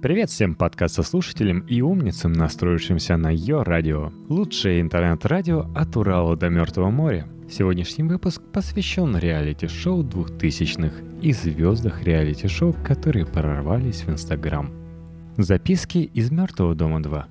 Привет всем подкастослушателям и умницам, настроившимся на Йо Радио. Лучшее интернет-радио от Урала до Мертвого моря. Сегодняшний выпуск посвящен реалити-шоу двухтысячных и звездах реалити-шоу, которые прорвались в Инстаграм. Записки из Мертвого дома 2.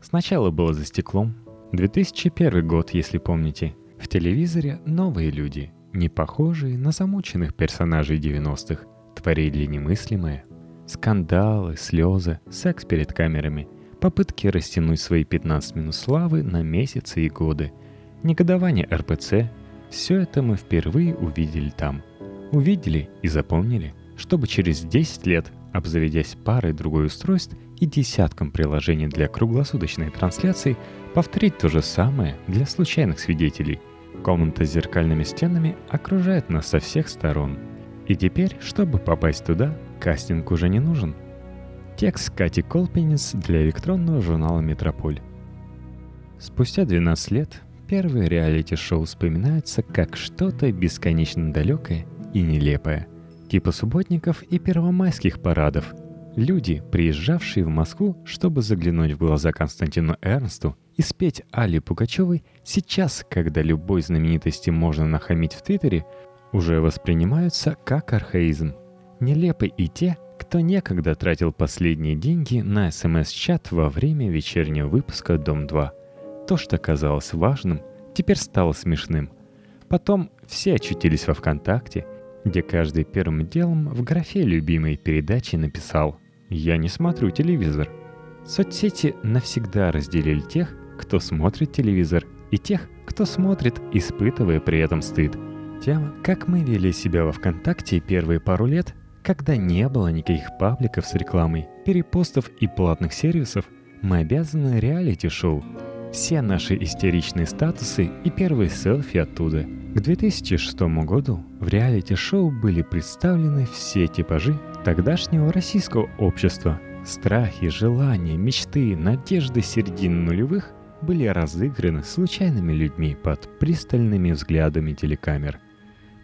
Сначала было за стеклом. 2001 год, если помните. В телевизоре новые люди, не похожие на замученных персонажей 90-х, творили немыслимое – Скандалы, слезы, секс перед камерами, попытки растянуть свои 15 минут славы на месяцы и годы, негодование РПЦ — все это мы впервые увидели там. Увидели и запомнили, чтобы через 10 лет, обзаведясь парой другой устройств и десятком приложений для круглосуточной трансляции, повторить то же самое для случайных свидетелей. Комната с зеркальными стенами окружает нас со всех сторон. И теперь, чтобы попасть туда, Кастинг уже не нужен. Текст Кати Колпинец для электронного журнала «Метрополь». Спустя 12 лет первое реалити-шоу вспоминается как что-то бесконечно далекое и нелепое. Типа субботников и первомайских парадов. Люди, приезжавшие в Москву, чтобы заглянуть в глаза Константину Эрнсту и спеть Али Пугачевой, сейчас, когда любой знаменитости можно нахамить в Твиттере, уже воспринимаются как архаизм – Нелепы и те, кто некогда тратил последние деньги на СМС-чат во время вечернего выпуска «Дом-2». То, что казалось важным, теперь стало смешным. Потом все очутились во ВКонтакте, где каждый первым делом в графе любимой передачи написал «Я не смотрю телевизор». Соцсети навсегда разделили тех, кто смотрит телевизор, и тех, кто смотрит, испытывая при этом стыд. Тема, как мы вели себя во ВКонтакте первые пару лет, когда не было никаких пабликов с рекламой, перепостов и платных сервисов, мы обязаны реалити-шоу. Все наши истеричные статусы и первые селфи оттуда. К 2006 году в реалити-шоу были представлены все типажи тогдашнего российского общества. Страхи, желания, мечты, надежды середины нулевых были разыграны случайными людьми под пристальными взглядами телекамер.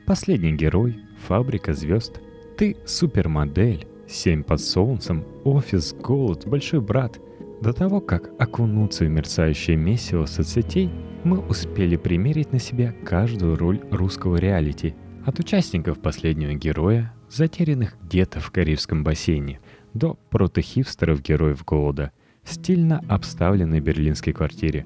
Последний герой, фабрика звезд — ты супермодель, семь под солнцем, офис, голод, большой брат. До того, как окунуться в мерцающее месиво соцсетей, мы успели примерить на себя каждую роль русского реалити. От участников последнего героя, затерянных где-то в Карибском бассейне, до протохипстеров-героев голода, в стильно обставленной берлинской квартире.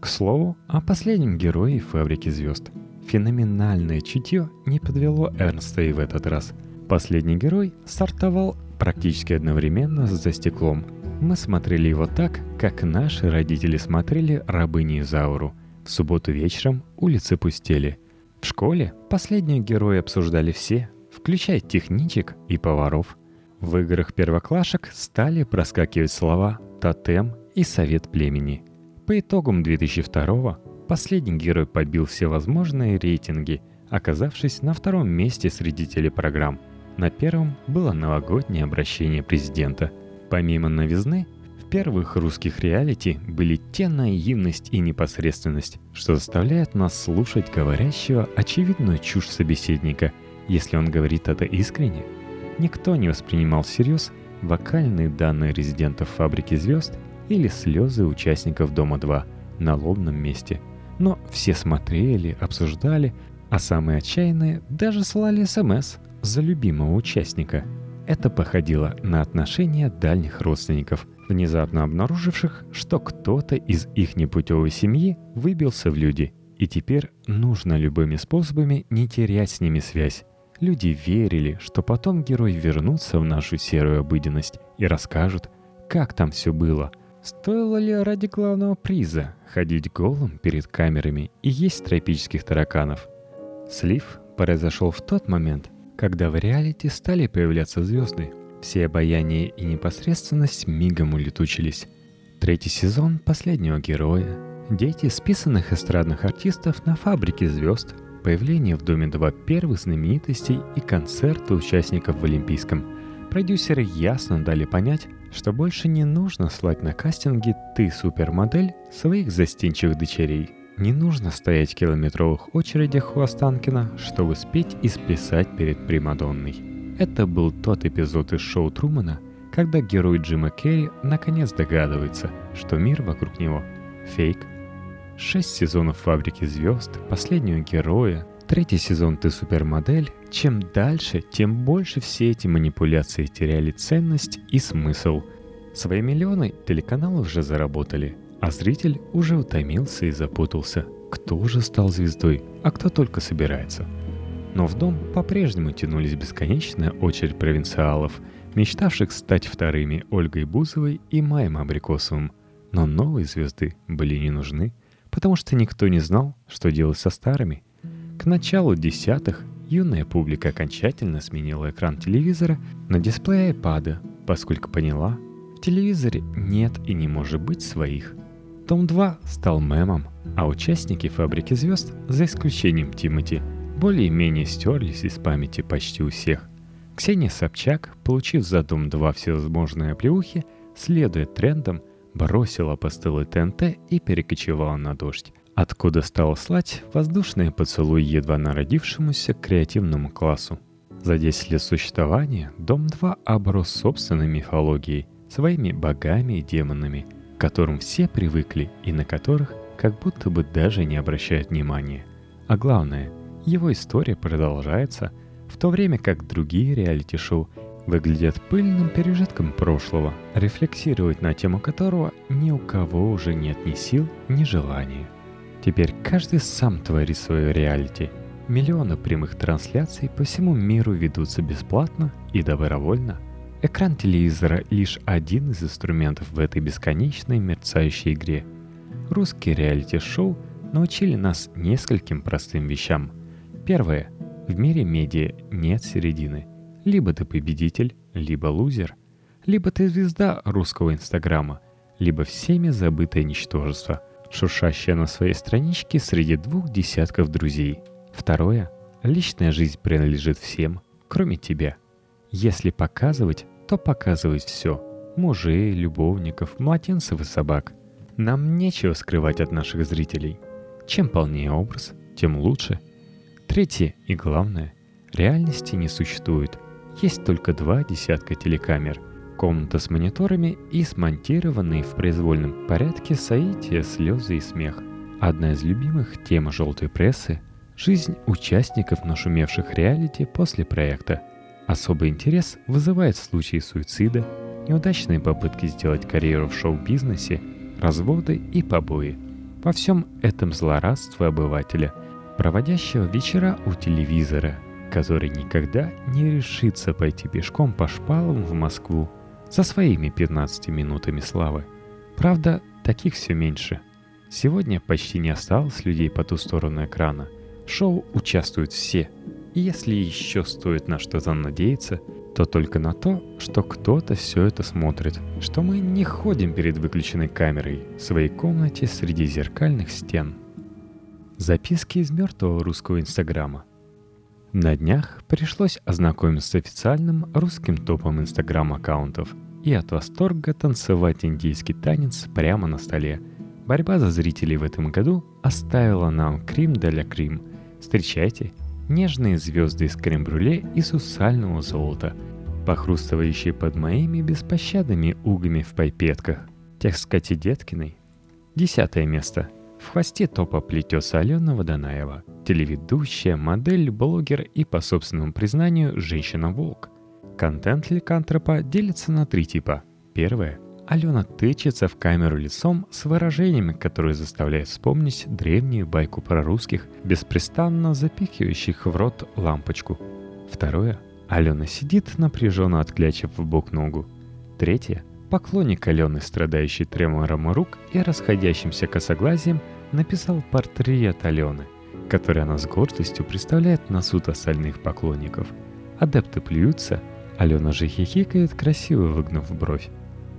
К слову, о последнем герое фабрики звезд – Феноменальное чутье не подвело Эрнста и в этот раз. Последний герой стартовал практически одновременно «За стеклом». Мы смотрели его так, как наши родители смотрели «Рабыни Изауру». В субботу вечером улицы пустели. В школе последние герои обсуждали все, включая техничек и поваров. В играх первоклашек стали проскакивать слова «тотем» и «совет племени». По итогам 2002 Последний герой побил все возможные рейтинги, оказавшись на втором месте среди телепрограмм. На первом было новогоднее обращение президента. Помимо новизны, в первых русских реалити были те наивность и непосредственность, что заставляют нас слушать говорящего очевидную чушь собеседника, если он говорит это искренне. Никто не воспринимал всерьез вокальные данные резидентов фабрики звезд или слезы участников Дома-2 на лобном месте – но все смотрели, обсуждали, а самые отчаянные даже слали СМС за любимого участника. Это походило на отношения дальних родственников, внезапно обнаруживших, что кто-то из их непутевой семьи выбился в люди, и теперь нужно любыми способами не терять с ними связь. Люди верили, что потом герой вернутся в нашу серую обыденность и расскажут, как там все было – Стоило ли ради главного приза ходить голым перед камерами и есть тропических тараканов? Слив произошел в тот момент, когда в реалити стали появляться звезды. Все обаяние и непосредственность мигом улетучились. Третий сезон последнего героя, дети списанных эстрадных артистов на фабрике звезд, появление в Доме 2 первых знаменитостей и концерты участников в Олимпийском. Продюсеры ясно дали понять, что больше не нужно слать на кастинги «ты супермодель» своих застенчивых дочерей. Не нужно стоять в километровых очередях у Останкина, чтобы спеть и сплясать перед Примадонной. Это был тот эпизод из шоу Трумана, когда герой Джима Керри наконец догадывается, что мир вокруг него — фейк. Шесть сезонов «Фабрики звезд», последнего героя, третий сезон «Ты супермодель». Чем дальше, тем больше все эти манипуляции теряли ценность и смысл. Свои миллионы телеканалы уже заработали, а зритель уже утомился и запутался. Кто уже стал звездой, а кто только собирается. Но в дом по-прежнему тянулись бесконечная очередь провинциалов — мечтавших стать вторыми Ольгой Бузовой и Маем Абрикосовым. Но новые звезды были не нужны, потому что никто не знал, что делать со старыми. К началу десятых юная публика окончательно сменила экран телевизора на дисплей айпада, поскольку поняла, в телевизоре нет и не может быть своих. Том 2 стал мемом, а участники «Фабрики звезд», за исключением Тимати, более-менее стерлись из памяти почти у всех – Ксения Собчак, получив за Дом 2 всевозможные оплеухи, следуя трендам, бросила постелы ТНТ и перекочевала на дождь, откуда стала слать воздушные поцелуи едва народившемуся креативному классу. За 10 лет существования Дом 2 оброс собственной мифологией, своими богами и демонами, к которым все привыкли и на которых как будто бы даже не обращают внимания. А главное, его история продолжается – в то время как другие реалити-шоу выглядят пыльным пережитком прошлого, рефлексировать на тему которого ни у кого уже нет ни сил, ни желания. Теперь каждый сам творит свое реалити. Миллионы прямых трансляций по всему миру ведутся бесплатно и добровольно. Экран телевизора лишь один из инструментов в этой бесконечной мерцающей игре. Русские реалити-шоу научили нас нескольким простым вещам. Первое – в мире медиа нет середины. Либо ты победитель, либо лузер. Либо ты звезда русского инстаграма, либо всеми забытое ничтожество, шуршащее на своей страничке среди двух десятков друзей. Второе. Личная жизнь принадлежит всем, кроме тебя. Если показывать, то показывать все. Мужей, любовников, младенцев и собак. Нам нечего скрывать от наших зрителей. Чем полнее образ, тем лучше – Третье и главное, реальности не существует. Есть только два десятка телекамер, комната с мониторами и смонтированные в произвольном порядке соития слезы и смех. Одна из любимых тем желтой прессы – жизнь участников нашумевших реалити после проекта. Особый интерес вызывает случаи суицида, неудачные попытки сделать карьеру в шоу-бизнесе, разводы и побои. Во всем этом злорадство обывателя – проводящего вечера у телевизора, который никогда не решится пойти пешком по шпалам в Москву за своими 15 минутами славы. Правда, таких все меньше. Сегодня почти не осталось людей по ту сторону экрана. В шоу участвуют все. И если еще стоит на что-то надеяться, то только на то, что кто-то все это смотрит, что мы не ходим перед выключенной камерой в своей комнате среди зеркальных стен – Записки из мертвого русского инстаграма. На днях пришлось ознакомиться с официальным русским топом инстаграм-аккаунтов и от восторга танцевать индийский танец прямо на столе. Борьба за зрителей в этом году оставила нам крем для крем. Встречайте, нежные звезды из крем-брюле и сусального золота, похрустывающие под моими беспощадными угами в пайпетках. Текст Кати Деткиной. Десятое место – в хвосте топа плетется Алена Водонаева, телеведущая, модель, блогер и, по собственному признанию, женщина-волк. Контент ликантропа делится на три типа. Первое. Алена тычется в камеру лицом с выражениями, которые заставляют вспомнить древнюю байку про русских, беспрестанно запихивающих в рот лампочку. Второе. Алена сидит, напряженно отклячив в бок ногу. Третье. Поклонник Алены, страдающий тремором рук и расходящимся косоглазием, написал портрет Алены, который она с гордостью представляет на суд остальных поклонников. Адепты плюются, Алена же хихикает, красиво выгнув бровь.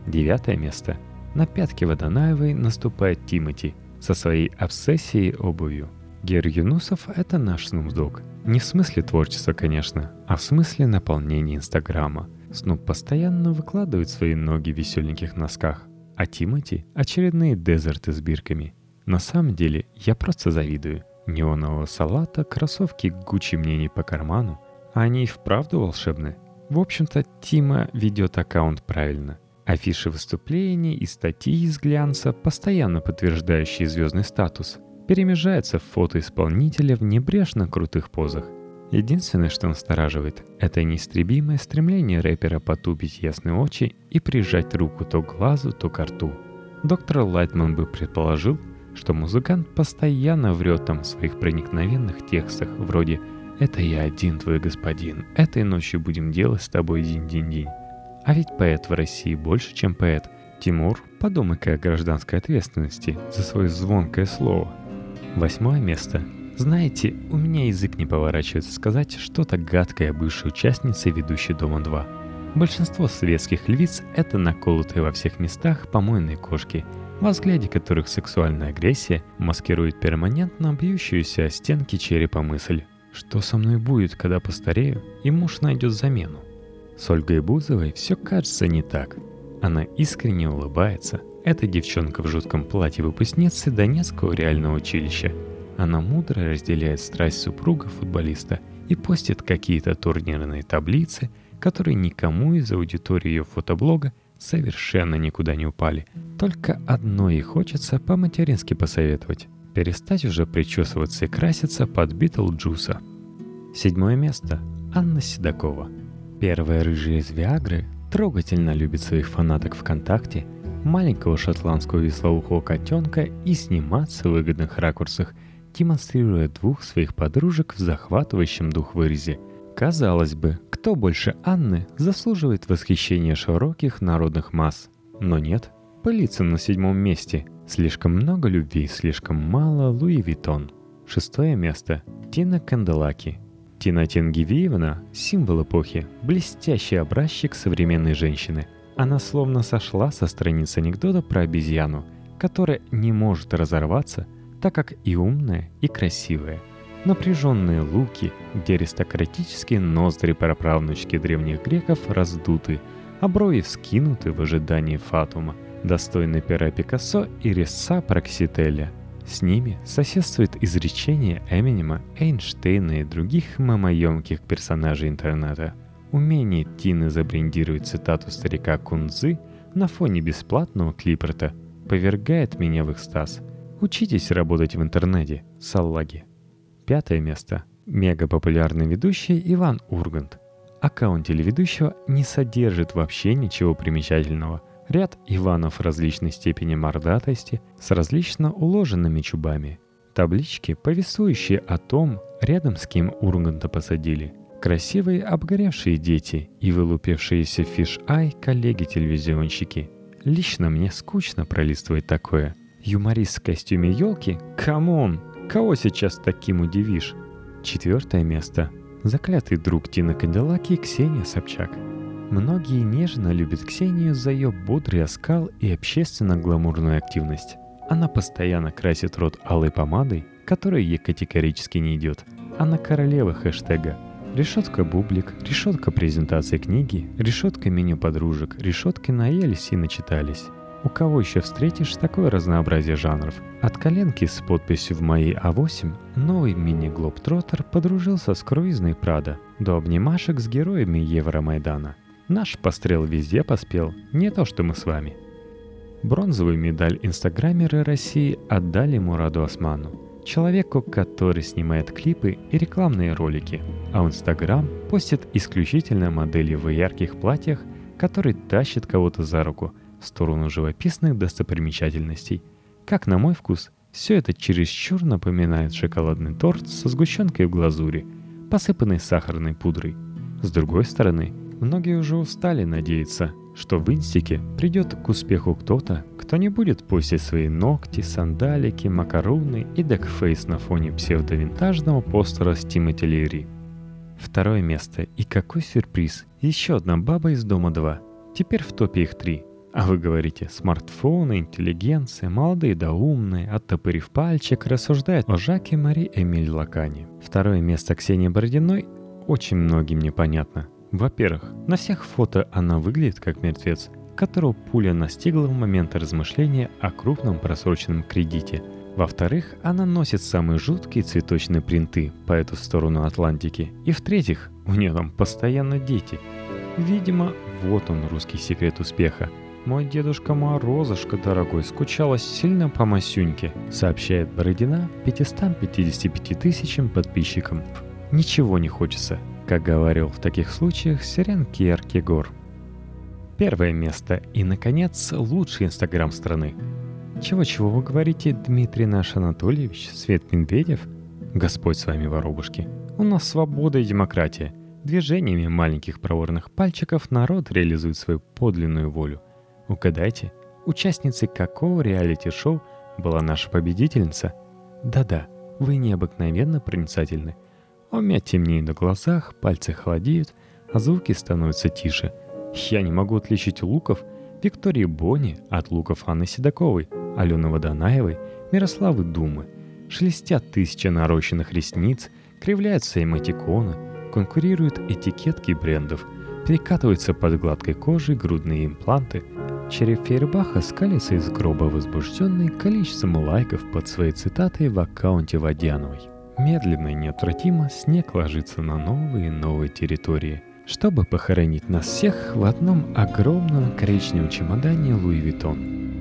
Девятое место. На пятки Водонаевой наступает Тимати со своей обсессией обувью. Гер Юнусов — это наш снупдог. Не в смысле творчества, конечно, а в смысле наполнения Инстаграма — Снуп постоянно выкладывает свои ноги в веселеньких носках, а Тимати — очередные дезерты с бирками. На самом деле, я просто завидую. Неонового салата, кроссовки Гуччи мне не по карману, а они и вправду волшебны. В общем-то, Тима ведет аккаунт правильно. Афиши выступлений и статьи из глянца, постоянно подтверждающие звездный статус, перемежаются в фото исполнителя в небрежно крутых позах. Единственное, что настораживает, это неистребимое стремление рэпера потупить ясные очи и прижать руку то к глазу, то к рту. Доктор Лайтман бы предположил, что музыкант постоянно врет там в своих проникновенных текстах, вроде «Это я один твой господин, этой ночью будем делать с тобой день-день-день». А ведь поэт в России больше, чем поэт. Тимур, подумай-ка о гражданской ответственности за свое звонкое слово. Восьмое место. Знаете, у меня язык не поворачивается сказать что-то гадкое бывшей участнице ведущей «Дома-2». Большинство светских львиц — это наколотые во всех местах помойные кошки, во взгляде которых сексуальная агрессия маскирует перманентно бьющуюся о стенки черепа мысль. Что со мной будет, когда постарею, и муж найдет замену? С Ольгой Бузовой все кажется не так. Она искренне улыбается. Эта девчонка в жутком платье выпускницы Донецкого реального училища. Она мудро разделяет страсть супруга футболиста и постит какие-то турнирные таблицы, которые никому из аудитории ее фотоблога совершенно никуда не упали. Только одно ей хочется по-матерински посоветовать. Перестать уже причесываться и краситься под Битлджуса. Седьмое место. Анна Седокова – Первая рыжая из Виагры трогательно любит своих фанаток ВКонтакте, маленького шотландского веслоухого котенка и сниматься в выгодных ракурсах, демонстрируя двух своих подружек в захватывающем дух вырезе. Казалось бы, кто больше Анны заслуживает восхищения широких народных масс. Но нет, пылится на седьмом месте. Слишком много любви, слишком мало Луи Виттон. Шестое место. Тина Канделаки – Тина Тенгивиевна – символ эпохи, блестящий образчик современной женщины. Она словно сошла со страниц анекдота про обезьяну, которая не может разорваться, так как и умная, и красивая. Напряженные луки, где аристократические ноздри праправнучки древних греков раздуты, а брови вскинуты в ожидании фатума, достойный пера Пикассо и резца Проксителя – с ними соседствует изречение Эминема, Эйнштейна и других мамоемких персонажей интернета. Умение Тины забрендировать цитату старика Кунзы на фоне бесплатного клипорта повергает меня в экстаз. Учитесь работать в интернете, саллаги. Пятое место. Мега популярный ведущий Иван Ургант. Аккаунт телеведущего не содержит вообще ничего примечательного – ряд Иванов различной степени мордатости с различно уложенными чубами, таблички, повествующие о том, рядом с кем Урганта посадили, красивые обгоревшие дети и вылупившиеся фиш-ай коллеги-телевизионщики. Лично мне скучно пролистывать такое. Юморист в костюме елки? Come on! Кого сейчас таким удивишь? Четвертое место. Заклятый друг Тины Канделаки Ксения Собчак – Многие нежно любят Ксению за ее бодрый оскал и общественно-гламурную активность. Она постоянно красит рот алой помадой, которая ей категорически не идет. Она королева хэштега. Решетка бублик, решетка презентации книги, решетка меню подружек, решетки наелись и начитались. У кого еще встретишь такое разнообразие жанров? От коленки с подписью в моей А8 новый мини-глобтроттер подружился с круизной Прада до обнимашек с героями Евромайдана – Наш пострел везде поспел, не то что мы с вами. Бронзовую медаль инстаграмеры России отдали Мураду Осману, человеку, который снимает клипы и рекламные ролики, а в Инстаграм постит исключительно модели в ярких платьях, которые тащат кого-то за руку сторону живописных достопримечательностей. Как на мой вкус, все это чересчур напоминает шоколадный торт со сгущенкой в глазури, посыпанной сахарной пудрой. С другой стороны, Многие уже устали надеяться, что в инстике придет к успеху кто-то, кто не будет постить свои ногти, сандалики, макароны и декфейс на фоне псевдовинтажного постера с Тимоти Лири. Второе место. И какой сюрприз. Еще одна баба из Дома 2. Теперь в топе их три. А вы говорите, смартфоны, интеллигенция, молодые да умные, оттопырив пальчик, рассуждает о Жаке Мари Эмиль Лакане. Второе место Ксении Бородиной очень многим непонятно. Во-первых, на всех фото она выглядит как мертвец, которого пуля настигла в момент размышления о крупном просроченном кредите. Во-вторых, она носит самые жуткие цветочные принты по эту сторону Атлантики. И в-третьих, у нее там постоянно дети. Видимо, вот он русский секрет успеха. Мой дедушка Морозушка, дорогой, скучала сильно по Масюньке, сообщает Бородина 555 тысячам подписчикам. Ничего не хочется, как говорил в таких случаях Сирен Кierкегор. Первое место и, наконец, лучший инстаграм страны. Чего-чего вы говорите, Дмитрий наш Анатольевич, Свет Медведев? Господь с вами, воробушки. У нас свобода и демократия. Движениями маленьких проворных пальчиков народ реализует свою подлинную волю. Угадайте, участницей какого реалити-шоу была наша победительница? Да-да, вы необыкновенно проницательны – у меня темнеет на глазах, пальцы холодеют, а звуки становятся тише. Я не могу отличить луков Виктории Бони от луков Анны Седоковой, Алены Водонаевой, Мирославы Думы. Шелестят тысячи нарощенных ресниц, кривляются эмотиконы, конкурируют этикетки брендов, перекатываются под гладкой кожей грудные импланты. Череп Фейербаха скалится из гроба возбужденный количеством лайков под своей цитатой в аккаунте Водяновой. Медленно и неотвратимо снег ложится на новые и новые территории, чтобы похоронить нас всех в одном огромном коричневом чемодане Луи Виттон.